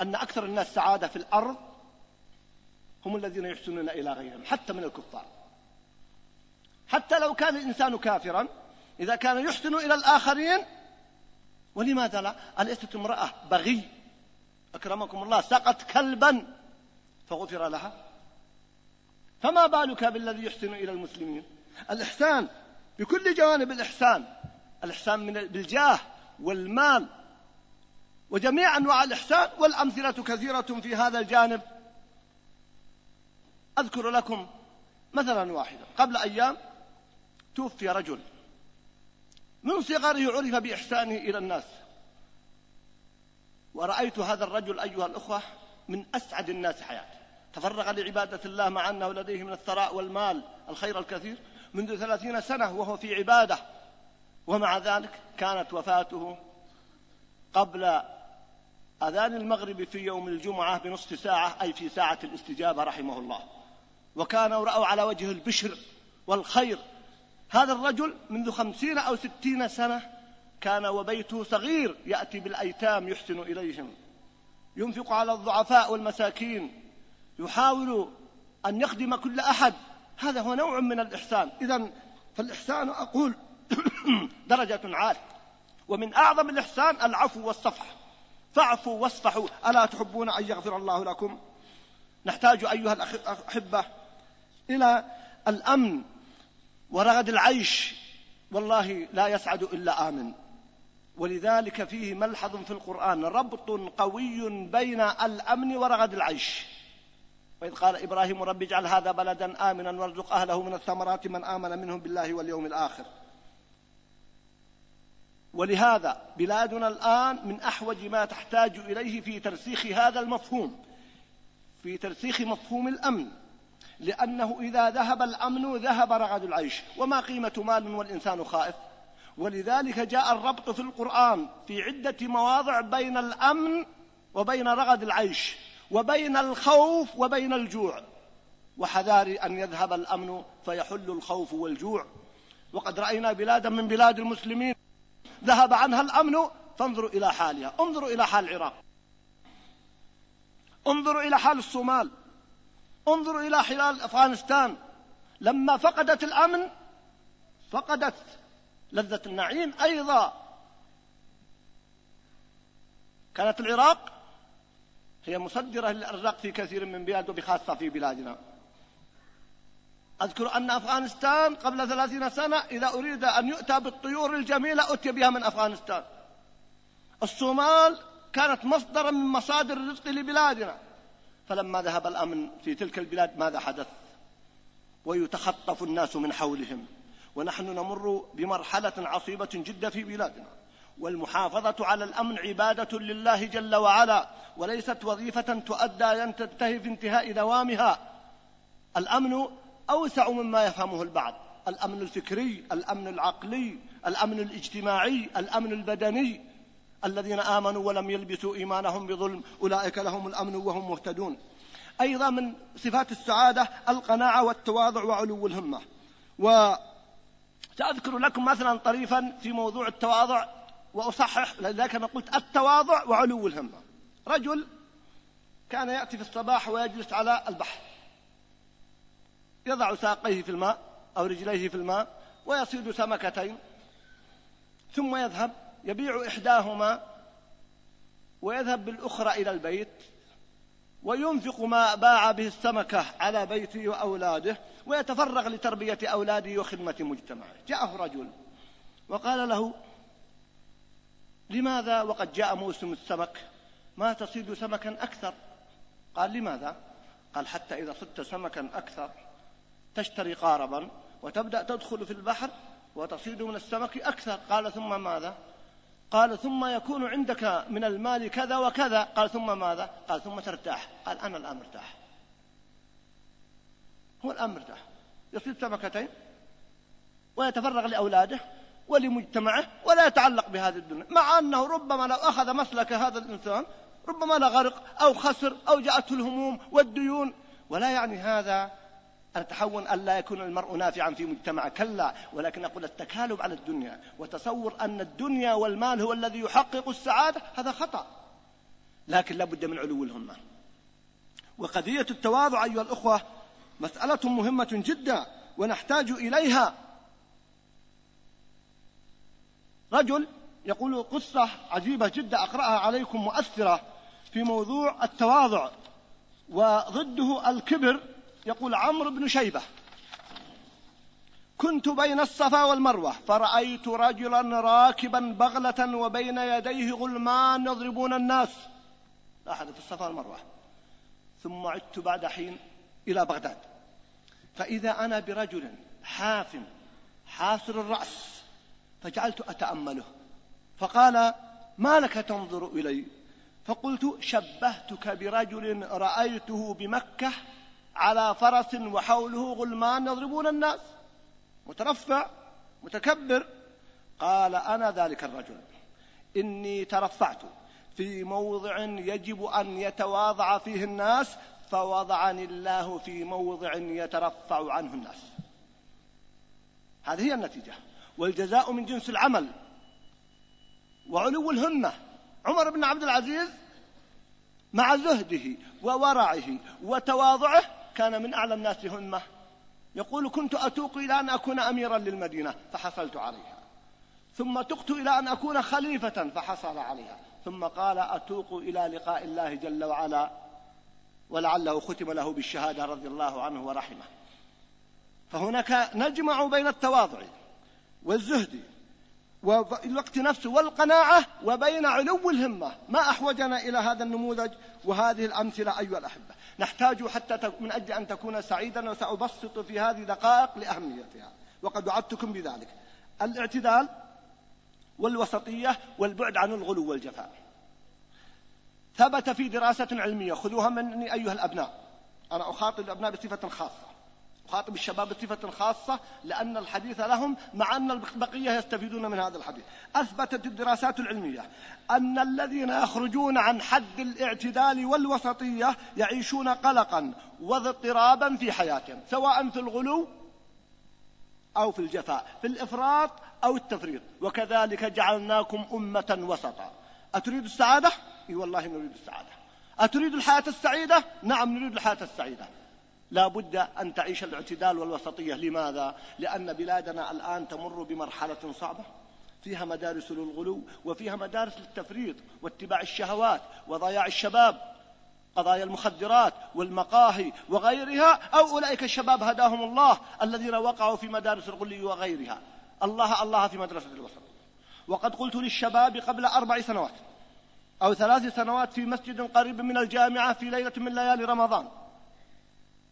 أن أكثر الناس سعادة في الأرض هم الذين يحسنون إلى غيرهم حتى من الكفار. حتى لو كان الإنسان كافرا إذا كان يحسن إلى الآخرين ولماذا لا؟ أليست امرأة بغي. أكرمكم الله سقت كلبا فغفر لها. فما بالك بالذي يحسن إلى المسلمين؟ الإحسان بكل جوانب الإحسان. الإحسان من بالجاه والمال وجميع أنواع الإحسان والأمثلة كثيرة في هذا الجانب. أذكر لكم مثلا واحدا. قبل أيام توفي رجل من صغره عرف بإحسانه إلى الناس. ورأيت هذا الرجل أيها الأخوة من أسعد الناس حياته. تفرغ لعبادة الله مع أنه لديه من الثراء والمال الخير الكثير منذ ثلاثين سنة وهو في عبادة. ومع ذلك كانت وفاته قبل أذان المغرب في يوم الجمعة بنصف ساعة أي في ساعة الاستجابة رحمه الله. وكان رأوا على وجه البشر والخير. هذا الرجل منذ خمسين أو ستين سنة كان وبيته صغير يأتي بالأيتام يحسن إليهم. ينفق على الضعفاء والمساكين. يحاول أن يخدم كل أحد. هذا هو نوع من الإحسان. إذا فالإحسان أقول *coughs* درجة عالية. ومن أعظم الإحسان العفو والصفح. فاعفوا واصفحوا. ألا تحبون أن يغفر الله لكم؟ نحتاج أيها الأحبة إلى الأمن ورغد العيش. والله لا يسعد إلا آمن. ولذلك فيه ملحظ في القرآن. ربط قوي بين الأمن ورغد العيش. وإذ قال إبراهيم رب اجعل هذا بلدا آمنا وارزق أهله من الثمرات من آمن منهم بالله واليوم الآخر. ولهذا بلادنا الآن من أحوج ما تحتاج إليه في ترسيخ هذا المفهوم في ترسيخ مفهوم الأمن لأنه إذا ذهب الأمن ذهب رغد العيش وما قيمة مال والإنسان خائف. ولذلك جاء الربط في القرآن في عدة مواضع بين الأمن وبين رغد العيش وبين الخوف وبين الجوع. وحذار أن يذهب الأمن فيحل الخوف والجوع. وقد رأينا بلادا من بلاد المسلمين ذهب عنها الأمن فانظروا إلى حالها. انظروا إلى حال العراق. انظروا إلى حال الصومال. انظروا إلى حلال أفغانستان. لما فقدت الأمن فقدت لذة النعيم أيضا. كانت العراق هي مصدرة للأرزاق في كثير من بلاد وبخاصة في بلادنا. أذكر أن أفغانستان قبل ثلاثين سنة إذا أريد أن يؤتى بالطيور الجميلة أتي بها من أفغانستان. الصومال كانت مصدرا من مصادر الرزق لبلادنا. فلما ذهب الأمن في تلك البلاد ماذا حدث؟ ويتخطف الناس من حولهم. ونحن نمر بمرحلة عصيبة جدا في بلادنا. والمحافظة على الأمن عبادة لله جل وعلا وليست وظيفة تؤدى أن تنتهي في انتهاء دوامها. الأمن أوسع مما يفهمه البعض. الأمن الفكري الأمن العقلي الأمن الاجتماعي الأمن البدني. الذين آمنوا ولم يلبسوا إيمانهم بظلم أولئك لهم الأمن وهم مهتدون. أيضا من صفات السعادة القناعة والتواضع وعلو الهمة. وسأذكر لكم مثلا طريفا في موضوع التواضع وأصحح لذلك أنا قلت التواضع وعلو الهمة. رجل كان يأتي في الصباح ويجلس على البحر. يضع ساقيه في الماء أو رجليه في الماء ويصيد سمكتين ثم يذهب يبيع إحداهما ويذهب بالأخرى إلى البيت وينفق ما باع به السمكة على بيته وأولاده ويتفرغ لتربية أولاده وخدمة مجتمعه. جاءه رجل وقال له لماذا وقد جاء موسم السمك؟ ما تصيد سمكا أكثر؟ قال لماذا؟ قال حتى إذا صدت سمكا أكثر تشتري قاربا وتبدأ تدخل في البحر وتصيد من السمك أكثر. قال ثم ماذا؟ قال ثم يكون عندك من المال كذا وكذا. قال ثم ماذا؟ قال ثم ترتاح. قال أنا الآن مرتاح. هو الآن مرتاح. يصيد سمكتين ويتفرغ لأولاده ولمجتمعه ولا يتعلق بهذه الدنيا. مع أنه ربما لو أخذ مسلك هذا الإنسان ربما لغرق أو خسر أو جاءته الهموم والديون. ولا يعني هذا أن تحول أن لا يكون المرء نافعا في مجتمع. كلا ولكن أقول التكالب على الدنيا وتصور أن الدنيا والمال هو الذي يحقق السعادة هذا خطأ. لكن لا بد من علو الهمة. وقضية التواضع أيها الأخوة مسألة مهمة جدا ونحتاج إليها. رجل يقول قصة عجيبة جدا أقرأها عليكم مؤثرة في موضوع التواضع وضده الكبر يقول عمرو بن شيبة كنت بين الصفا والمروة فرأيت رجلا راكبا بغلة وبين يديه غلمان يضربون الناس. لاحظ في الصفا والمروة. ثم عدت بعد حين إلى بغداد. فإذا أنا برجل حاف حاصر الرأس فجعلت أتأمله. فقال ما لك تنظر إلي؟ فقلت شبهتك برجل رأيته بمكة على فرس وحوله غلمان يضربون الناس. مترفع متكبر. قال أنا ذلك الرجل. إني ترفعت. في موضع يجب أن يتواضع فيه الناس فوضعني الله في موضع يترفع عنه الناس. هذه هي النتيجة. والجزاء من جنس العمل. وعلو الهمة. عمر بن عبد العزيز مع زهده وورعه وتواضعه كان من أعلى الناس همة. يقول كنت أتوق إلى أن أكون أميرا للمدينة فحصلت عليها. ثم تقت إلى أن أكون خليفة فحصل عليها. ثم قال أتوق إلى لقاء الله جل وعلا ولعله ختم له بالشهادة رضي الله عنه ورحمه. فهناك نجمع بين التواضع والزهد والوقت نفسه والقناعة وبين علو الهمة. ما أحوجنا إلى هذا النموذج؟ وهذه الأمثلة أيها الأحبة. نحتاج حتى من أجل أن تكون سعيدا وسأبسط في هذه دقائق لأهميتها. وقد وعدتكم بذلك. الاعتدال والوسطية والبعد عن الغلو والجفاء. ثبت في دراسة علمية خذوها مني أيها الأبناء. أنا أخاطب الأبناء بصفة خاصة. أخاطب الشباب بصفة خاصة لأن الحديث لهم مع أن البقية يستفيدون من هذا الحديث. أثبتت الدراسات العلمية أن الذين يخرجون عن حد الاعتدال والوسطية يعيشون قلقا واضطرابا في حياتهم سواء في الغلو أو في الجفاء في الإفراط أو التفريط. وكذلك جعلناكم أمة وسطا. أتريد السعادة؟ إي والله نريد السعادة. أتريد الحياة السعيدة؟ نعم نريد الحياة السعيدة. لا بد أن تعيش الاعتدال والوسطية. لماذا؟ لأن بلادنا الآن تمر بمرحلة صعبة. فيها مدارس للغلو وفيها مدارس للتفريط واتباع الشهوات وضياع الشباب قضايا المخدرات والمقاهي وغيرها. أو أولئك الشباب هداهم الله الذين وقعوا في مدارس الغلو وغيرها. الله الله في مدرسة الوسط. وقد قلت للشباب قبل أربع سنوات أو ثلاث سنوات في مسجد قريب من الجامعة في ليلة من ليالي رمضان.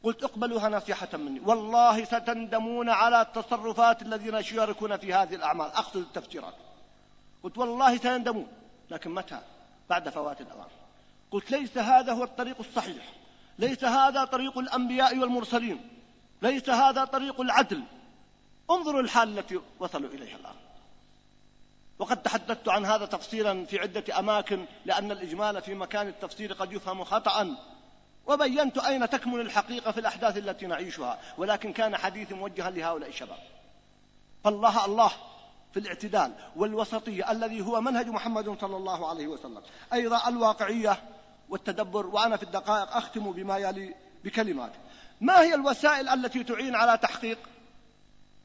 قلت اقبلوها نصيحة مني. والله ستندمون على التصرفات الذين يشاركون في هذه الأعمال. أقصد التفجيرات. قلت والله سيندمون لكن متى؟ بعد فوات الأوان. قلت ليس هذا هو الطريق الصحيح. ليس هذا طريق الأنبياء والمرسلين. ليس هذا طريق العدل. انظروا الحال التي وصلوا إليها الآن. وقد تحدثت عن هذا تفصيلا في عدة أماكن لأن الإجمال في مكان التفسير قد يفهم خطأ وبينت أين تكمن الحقيقة في الأحداث التي نعيشها ولكن كان حديثي موجها لهؤلاء الشباب. فالله الله في الاعتدال والوسطية الذي هو منهج محمد صلى الله عليه وسلم. أيضا الواقعية والتدبر وأنا في الدقائق أختم بما يلي بكلمات. ما هي الوسائل التي تعين على تحقيق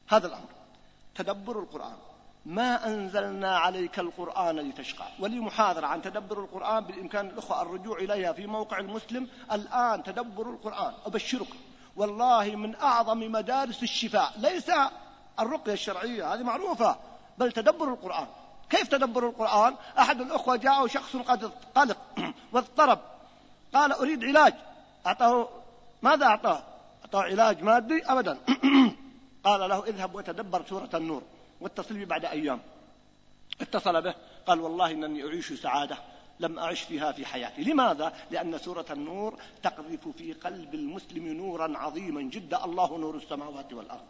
هذا الأمر؟ تدبر القرآن. ما أنزلنا عليك القرآن لتشقى. ولي محاضرة عن تدبر القرآن بالإمكان الأخوة الرجوع إليها في موقع المسلم. الآن تدبر القرآن. أبشرك. والله من أعظم مدارس الشفاء. ليس الرقية الشرعية هذه معروفة بل تدبر القرآن. كيف تدبر القرآن؟ أحد الأخوة جاءه شخص قد قلق *clears throat* واضطرب. قال أريد علاج. أعطاه ماذا أعطاه؟ أعطاه علاج مادي أبدا. *clears throat* قال له اذهب وتدبر سورة النور. واتصل بي بعد أيام. اتصل به قال والله إنني أعيش سعادة لم أعش فيها في حياتي. لماذا؟ لأن سورة النور تقذف في قلب المسلم نورا عظيما جدا الله نور السماوات والأرض.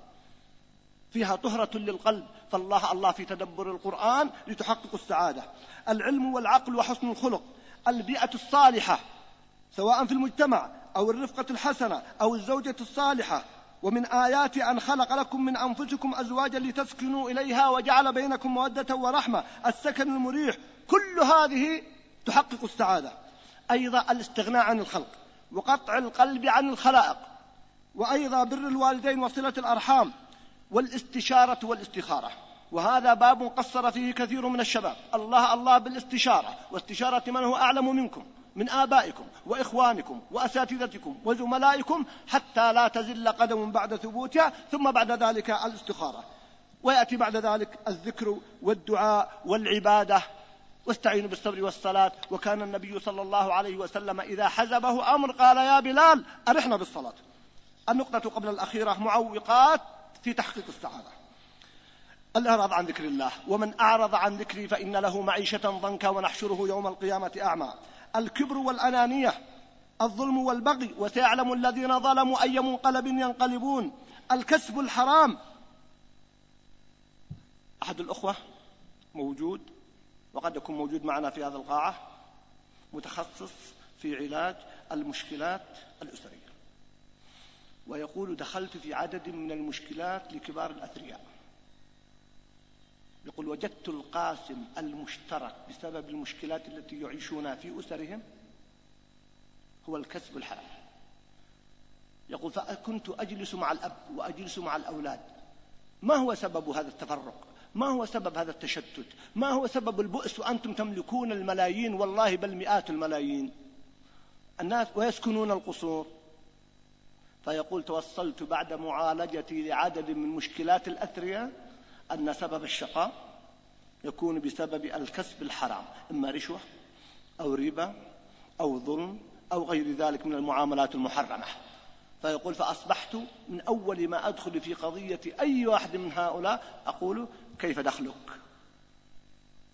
فيها طهرة للقلب. فالله الله في تدبر القرآن لتحقق السعادة. العلم والعقل وحسن الخلق. البيئة الصالحة سواء في المجتمع أو الرفقة الحسنة أو الزوجة الصالحة. ومن آيات أن خلق لكم من أنفسكم أزواجا لتسكنوا إليها وجعل بينكم مودة ورحمة. السكن المريح. كل هذه تحقق السعادة. أيضا الاستغناء عن الخلق. وقطع القلب عن الخلائق. وأيضا بر الوالدين وصلة الأرحام. والاستشارة والاستخارة. وهذا باب قصر فيه كثير من الشباب. الله الله بالاستشارة. واستشارة من هو أعلم منكم. من آبائكم وإخوانكم وأساتذتكم وزملائكم حتى لا تزل قدم بعد ثبوتها ثم بعد ذلك الاستخارة. ويأتي بعد ذلك الذكر والدعاء والعبادة. واستعينوا بالصبر والصلاة. وكان النبي صلى الله عليه وسلم إذا حزبه أمر قال يا بلال أرحنا بالصلاة. النقطة قبل الأخيرة معوقات في تحقيق السعادة. الإعراض عن ذكر الله. ومن أعرض عن ذكري فإن له معيشة ضنكا ونحشره يوم القيامة أعمى. الكبر والأنانية الظلم والبغي وسيعلم الذين ظلموا أي منقلب ينقلبون الكسب الحرام. أحد الأخوة موجود وقد يكون موجود معنا في هذه القاعة متخصص في علاج المشكلات الأسرية ويقول دخلت في عدد من المشكلات لكبار الأثرياء. يقول وجدت القاسم المشترك بسبب المشكلات التي يعيشونها في أسرهم هو الكسب الحلال. يقول فكنت أجلس مع الأب وأجلس مع الأولاد. ما هو سبب هذا التفرق؟ ما هو سبب هذا التشتت؟ ما هو سبب البؤس وأنتم تملكون الملايين؟ والله بل مئات الملايين. الناس ويسكنون القصور. فيقول توصلت بعد معالجتي لعدد من مشكلات الأثرياء أن سبب الشقاء يكون بسبب الكسب الحرام إما رشوة أو ربا أو ظلم أو غير ذلك من المعاملات المحرمة. فيقول فأصبحت من أول ما أدخل في قضية أي واحد من هؤلاء أقول كيف دخلك؟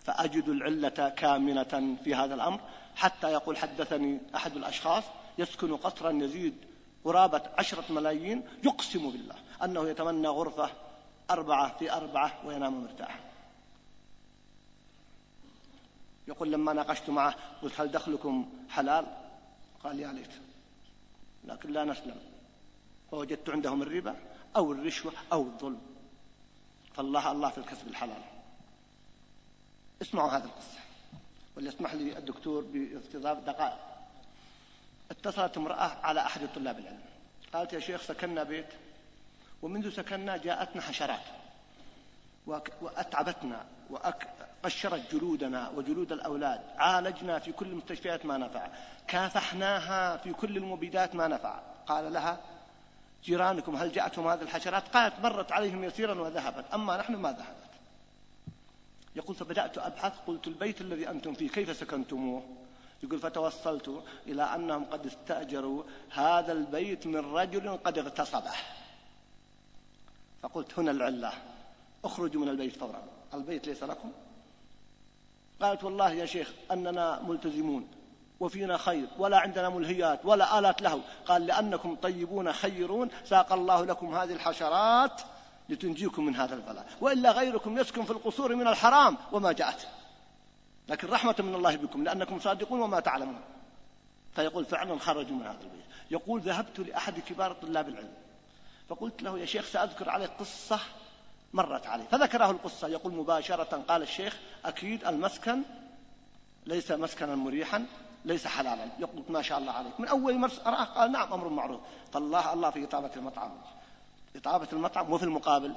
فأجد العلة كامنة في هذا الأمر حتى يقول حدثني أحد الأشخاص يسكن قصرا يزيد قرابة عشرة ملايين يقسم بالله أنه يتمنى غرفة أربعة في أربعة وينام مرتاحا يقول لما ناقشت معه قلت هل دخلكم حلال؟ قال يا ليت. لكن لا نسلم. فوجدت عندهم الربا أو الرشوة أو الظلم. فالله الله في الكسب الحلال. اسمعوا هذه القصة. وليسمح لي الدكتور باستضاف دقائق. اتصلت امرأة على أحد طلاب العلم. قالت يا شيخ سكننا بيت. ومنذ سكننا جاءتنا حشرات وأتعبتنا وقشرت جلودنا وجلود الأولاد عالجنا في كل المستشفيات ما نفع كافحناها في كل المبيدات ما نفع. قال لها جيرانكم هل جاءتهم هذه الحشرات؟ قالت مرت عليهم يسيرا وذهبت. أما نحن ما ذهبت. يقول فبدأت أبحث. قلت البيت الذي أنتم فيه كيف سكنتموه؟ يقول فتوصلت إلى أنهم قد استأجروا هذا البيت من رجل قد اغتصبه. فقلت هنا العلة اخرجوا من البيت فورا. البيت ليس لكم؟ قالت والله يا شيخ أننا ملتزمون وفينا خير ولا عندنا ملهيات ولا آلات له قال لأنكم طيبون خيرون ساق الله لكم هذه الحشرات لتنجيكم من هذا البلاء. وإلا غيركم يسكن في القصور من الحرام وما جاءت. لكن رحمة من الله بكم لأنكم صادقون وما تعلمون. فيقول فعلا خرجوا من هذا البيت. يقول ذهبت لأحد كبار طلاب العلم. فقلت له يا شيخ سأذكر عليك قصة مرت علي. فذكره القصة. يقول مباشرة قال الشيخ أكيد المسكن ليس مسكنا مريحا ليس حلالا. يقول ما شاء الله عليك. من أول ما رآه قال نعم أمر معروف. فالله الله في إطابة المطعم. إطابة المطعم وفي المقابل.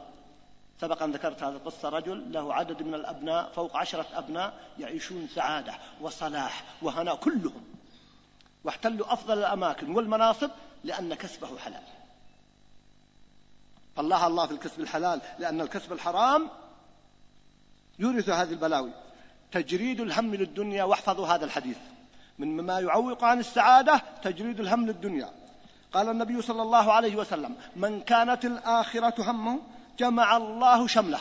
سبق أن ذكرت هذه القصة. رجل له عدد من الأبناء فوق عشرة أبناء يعيشون سعادة وصلاح وهناء كلهم. واحتلوا أفضل الأماكن والمناصب لأن كسبه حلال. فالله الله في الكسب الحلال لأن الكسب الحرام يورث هذه البلاوي. تجريد الهم للدنيا واحفظوا هذا الحديث. من مما يعوق عن السعادة تجريد الهم للدنيا. قال النبي صلى الله عليه وسلم من كانت الآخرة همه جمع الله شمله.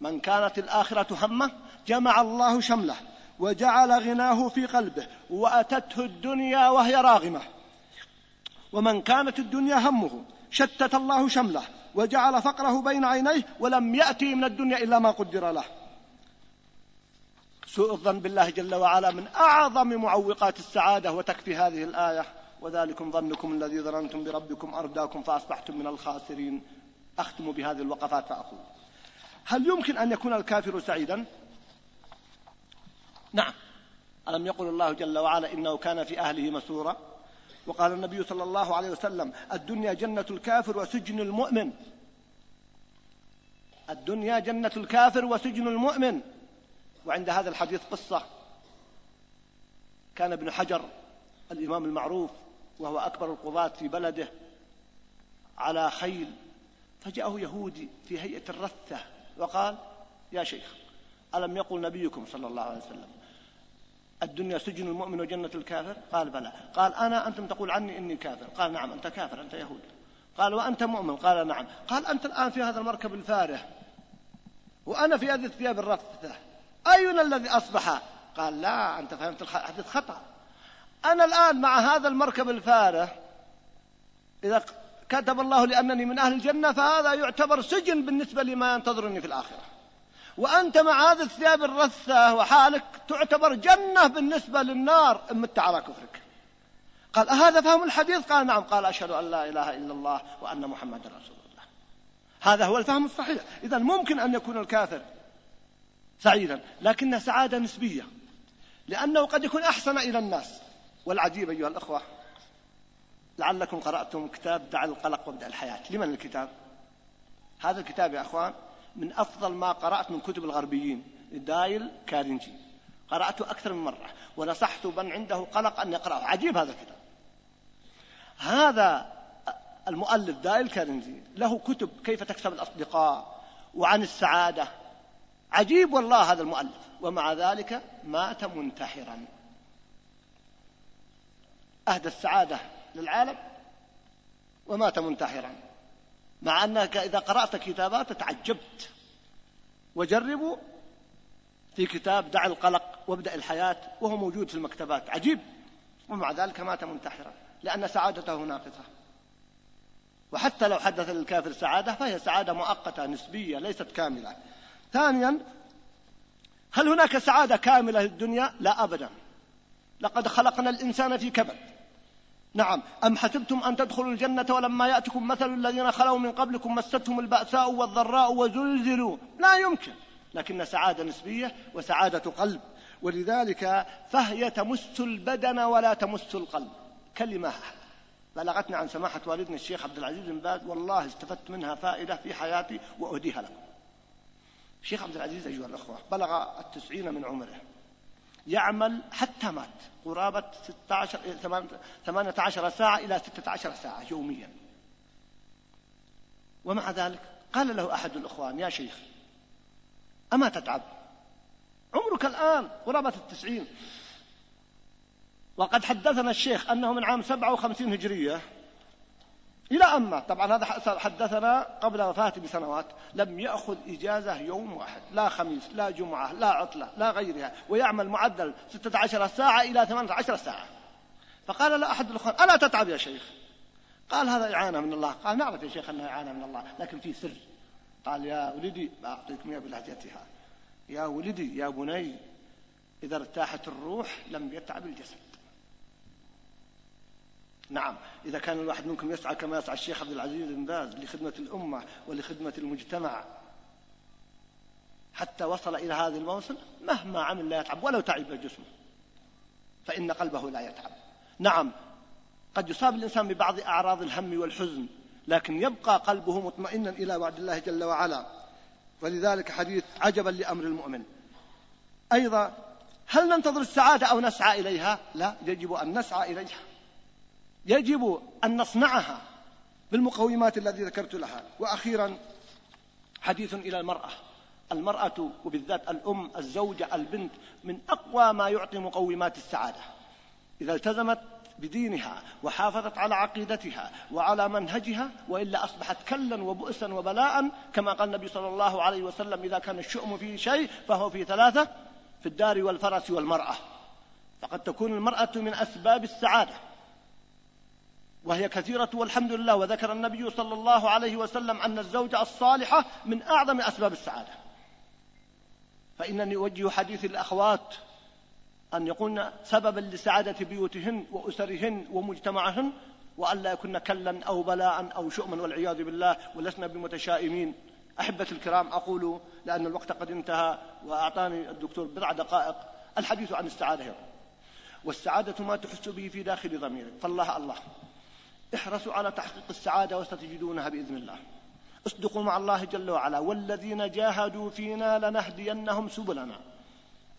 من كانت الآخرة همه جمع الله شمله. وجعل غناه في قلبه وأتته الدنيا وهي راغمة. ومن كانت الدنيا همه شتت الله شمله. وجعل فقره بين عينيه ولم يأتي من الدنيا إلا ما قدر له. سوء الظن بالله جل وعلا من أعظم معوقات السعادة وتكفي هذه الآية. وذلكم ظنكم الذي ظننتم بربكم أرداكم فأصبحتم من الخاسرين. أختم بهذه الوقفات فأقول. هل يمكن أن يكون الكافر سعيدا؟ نعم. ألم يقل الله جل وعلا إنه كان في أهله مسورا وقال النبي صلى الله عليه وسلم الدنيا جنة الكافر وسجن المؤمن. الدنيا جنة الكافر وسجن المؤمن. وعند هذا الحديث قصة. كان ابن حجر الإمام المعروف وهو أكبر القضاة في بلده على خيل فجاءه يهودي في هيئة الرثة وقال يا شيخ ألم يقل نبيكم صلى الله عليه وسلم الدنيا سجن المؤمن وجنة الكافر؟ قال بلى. قال أنا أنتم تقول عني إني كافر. قال نعم أنت كافر أنت يهودي قال وأنت مؤمن؟ قال نعم. قال أنت الآن في هذا المركب الفارح وأنا في هذه الثياب الرثة أينا الذي أصبح؟ قال لا أنت فهمت الحديث خطأ. أنا الآن مع هذا المركب الفارح إذا كتب الله لأنني من أهل الجنة فهذا يعتبر سجن بالنسبة لما ينتظرني في الآخرة. وأنت مع هذه الثياب الرثة وحالك تعتبر جنة بالنسبة للنار إن مت على كفرك. قال أهذا فهم الحديث؟ قال نعم. قال أشهد أن لا إله إلا الله وأن محمدا رسول الله. هذا هو الفهم الصحيح. إذا ممكن أن يكون الكافر سعيدا لكنها سعادة نسبية. لأنه قد يكون أحسن إلى الناس. والعجيب أيها الأخوة لعلكم قرأتم كتاب دع القلق وابدأ الحياة. لمن الكتاب؟ هذا الكتاب يا أخوان من أفضل ما قرأت من كتب الغربيين دايل كارنجي قرأته أكثر من مرة ونصحت من عنده قلق أن يقرأه. عجيب هذا الكتاب. هذا المؤلف دايل كارنجي له كتب كيف تكسب الأصدقاء وعن السعادة. عجيب والله هذا المؤلف. ومع ذلك مات منتحرا. أهدى السعادة للعالم ومات منتحرا. مع أنك إذا قرأت كتاباته تعجبت. وجربوا في كتاب دع القلق وابدأ الحياة وهو موجود في المكتبات. عجيب. ومع ذلك مات منتحرا لأن سعادته ناقصة. وحتى لو حدث للكافر سعادة فهي سعادة مؤقتة نسبية ليست كاملة. ثانيا هل هناك سعادة كاملة للدنيا؟ لا أبدا. لقد خلقنا الإنسان في كبد. نعم. أم حسبتم أن تدخلوا الجنة ولما يأتكم مثل الذين خلوا من قبلكم مستهم البأساء والضراء وزلزلوا؟ لا يمكن. لكن سعادة نسبية وسعادة قلب. ولذلك فهي تمس البدن ولا تمس القلب. كلمة بلغتني عن سماحة والدنا الشيخ عبد العزيز بن باز والله استفدت منها فائدة في حياتي وأهديها لكم. الشيخ عبد العزيز أيها الأخوة بلغ التسعين من عمره. يعمل حتى مات. قرابة 16 18 ساعة إلى 16 ساعة يوميا. ومع ذلك قال له أحد الأخوان يا شيخ أما تتعب؟ عمرك الآن قرابة التسعين. وقد حدثنا الشيخ أنه من عام 57 هجرية إلى أن طبعا هذا حدثنا قبل وفاته بسنوات. لم يأخذ إجازة يوم واحد. لا خميس لا جمعة لا عطلة لا غيرها. ويعمل معدل 16 ساعة إلى 18 ساعة. فقال له أحد الأخوان ألا تتعب يا شيخ؟ قال هذا إعانة من الله. قال نعرف يا شيخ أنها إعانة من الله لكن في سر. قال يا ولدي أعطيكم إياه بلهجتها. يا ولدي يا بني إذا ارتاحت الروح لم يتعب الجسد. نعم. إذا كان الواحد منكم يسعى كما يسعى الشيخ عبد العزيز بن باز لخدمة الأمة ولخدمة المجتمع حتى وصل إلى هذا الموسم مهما عمل لا يتعب ولو تعب جسمه فإن قلبه لا يتعب. نعم قد يصاب الإنسان ببعض أعراض الهم والحزن لكن يبقى قلبه مطمئنا إلى وعد الله جل وعلا. ولذلك حديث عجبا لأمر المؤمن. أيضا هل ننتظر السعادة أو نسعى إليها؟ لا يجب أن نسعى إليها. يجب أن نصنعها بالمقومات التي ذكرت لها. وأخيرا حديث إلى المرأة. المرأة وبالذات الأم الزوجة البنت من أقوى ما يعطي مقومات السعادة. إذا التزمت بدينها وحافظت على عقيدتها وعلى منهجها وإلا أصبحت كلا وبؤسا وبلاء كما قال النبي صلى الله عليه وسلم إذا كان الشؤم فيه شيء فهو في ثلاثة في الدار والفرس والمرأة. فقد تكون المرأة من أسباب السعادة. وهي كثيرة والحمد لله. وذكر النبي صلى الله عليه وسلم أن الزوجة الصالحة من أعظم أسباب السعادة. فإنني أوجه حديث الأخوات أن يكون سببا لسعادة بيوتهن وأسرهن ومجتمعهن وأن لا يكن كلا أو بلاء أو شؤما والعياذ بالله ولسنا بمتشائمين. أحبة الكرام أقول لأن الوقت قد انتهى وأعطاني الدكتور بضع دقائق. الحديث عن السعادة والسعادة ما تحس به في داخل ضميرك. فالله الله. احرصوا على تحقيق السعادة وستجدونها بإذن الله. اصدقوا مع الله جل وعلا. والذين جاهدوا فينا لنهدينهم سبلنا.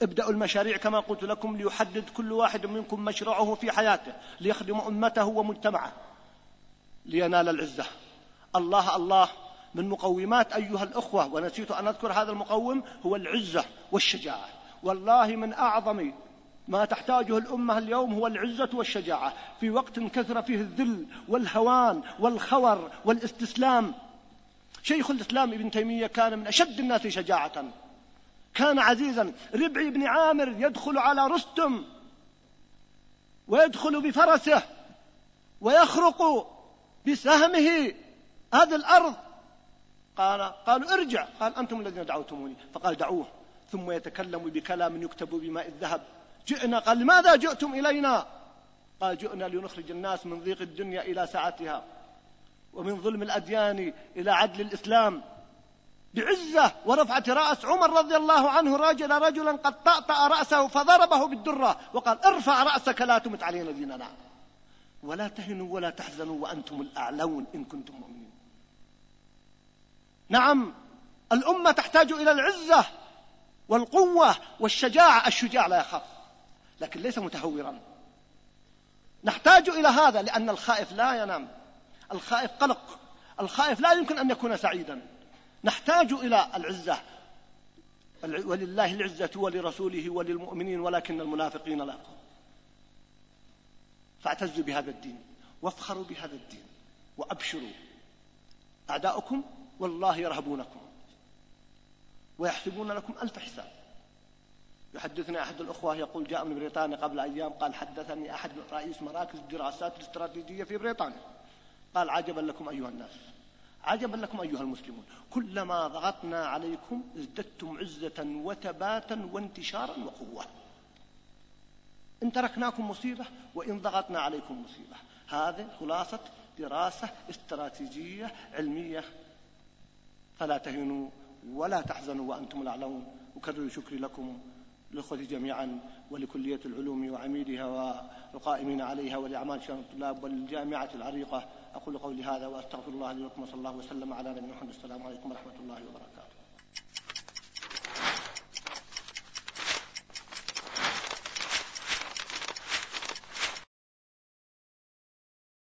ابدأوا المشاريع كما قلت لكم ليحدد كل واحد منكم مشروعه في حياته ليخدم أمته ومجتمعه لينال العزة. الله الله. من مقومات أيها الأخوة ونسيت أن أذكر هذا المقوم هو العزة والشجاعة. والله من أعظم ما تحتاجه الأمة اليوم هو العزة والشجاعة. في وقت كثر فيه الذل والهوان والخور والإستسلام. شيخ الإسلام ابن تيمية كان من أشد الناس شجاعة. كان عزيزا. ربعي بن عامر يدخل على رستم ويدخل بفرسه ويخرق بسهمه هذه الأرض. قال قالوا ارجع. قال أنتم الذين دعوتموني. فقال دعوه. ثم يتكلم بكلام يكتب بماء الذهب. جئنا. قال لماذا جئتم إلينا؟ قال جئنا لنخرج الناس من ضيق الدنيا إلى سعتها ومن ظلم الأديان إلى عدل الإسلام بعزة ورفعة رأس عمر رضي الله عنه. راجل رجلا قد طأطأ رأسه فضربه بالدرة وقال ارفع رأسك لا تمت علينا ديننا ولا تهنوا ولا تحزنوا وأنتم الأعلون إن كنتم مؤمنين. نعم الأمة تحتاج إلى العزة والقوة والشجاعة. الشجاع لا يخاف. لكن ليس متهورا. نحتاج إلى هذا لأن الخائف لا ينام. الخائف قلق. الخائف لا يمكن أن يكون سعيدا. نحتاج إلى العزة. ولله العزة ولرسوله وللمؤمنين ولكن المنافقين لا. فاعتزوا بهذا الدين. وافخروا بهذا الدين. وأبشروا. أعداؤكم والله يرهبونكم. ويحسبون لكم ألف حساب. يحدثني أحد الأخوة يقول جاء من بريطانيا قبل أيام قال حدثني أحد رئيس مراكز الدراسات الاستراتيجية في بريطانيا. قال عجبا لكم أيها الناس. عجبا لكم أيها المسلمون. كلما ضغطنا عليكم ازددتم عزة وثباتا وانتشارا وقوة. إن تركناكم مصيبة وإن ضغطنا عليكم مصيبة. هذه خلاصة دراسة استراتيجية علمية. فلا تهنوا ولا تحزنوا وأنتم الأعلون. أكرر شكري لكم. الأخوة جميعا ولكلية العلوم وعميدها والقائمين عليها ولأعمال شؤون الطلاب والجامعة العريقة. أقول قولي هذا وأستغفر الله لي ولكم وصلى الله وسلم على نبينا محمد. السلام عليكم ورحمة الله وبركاته.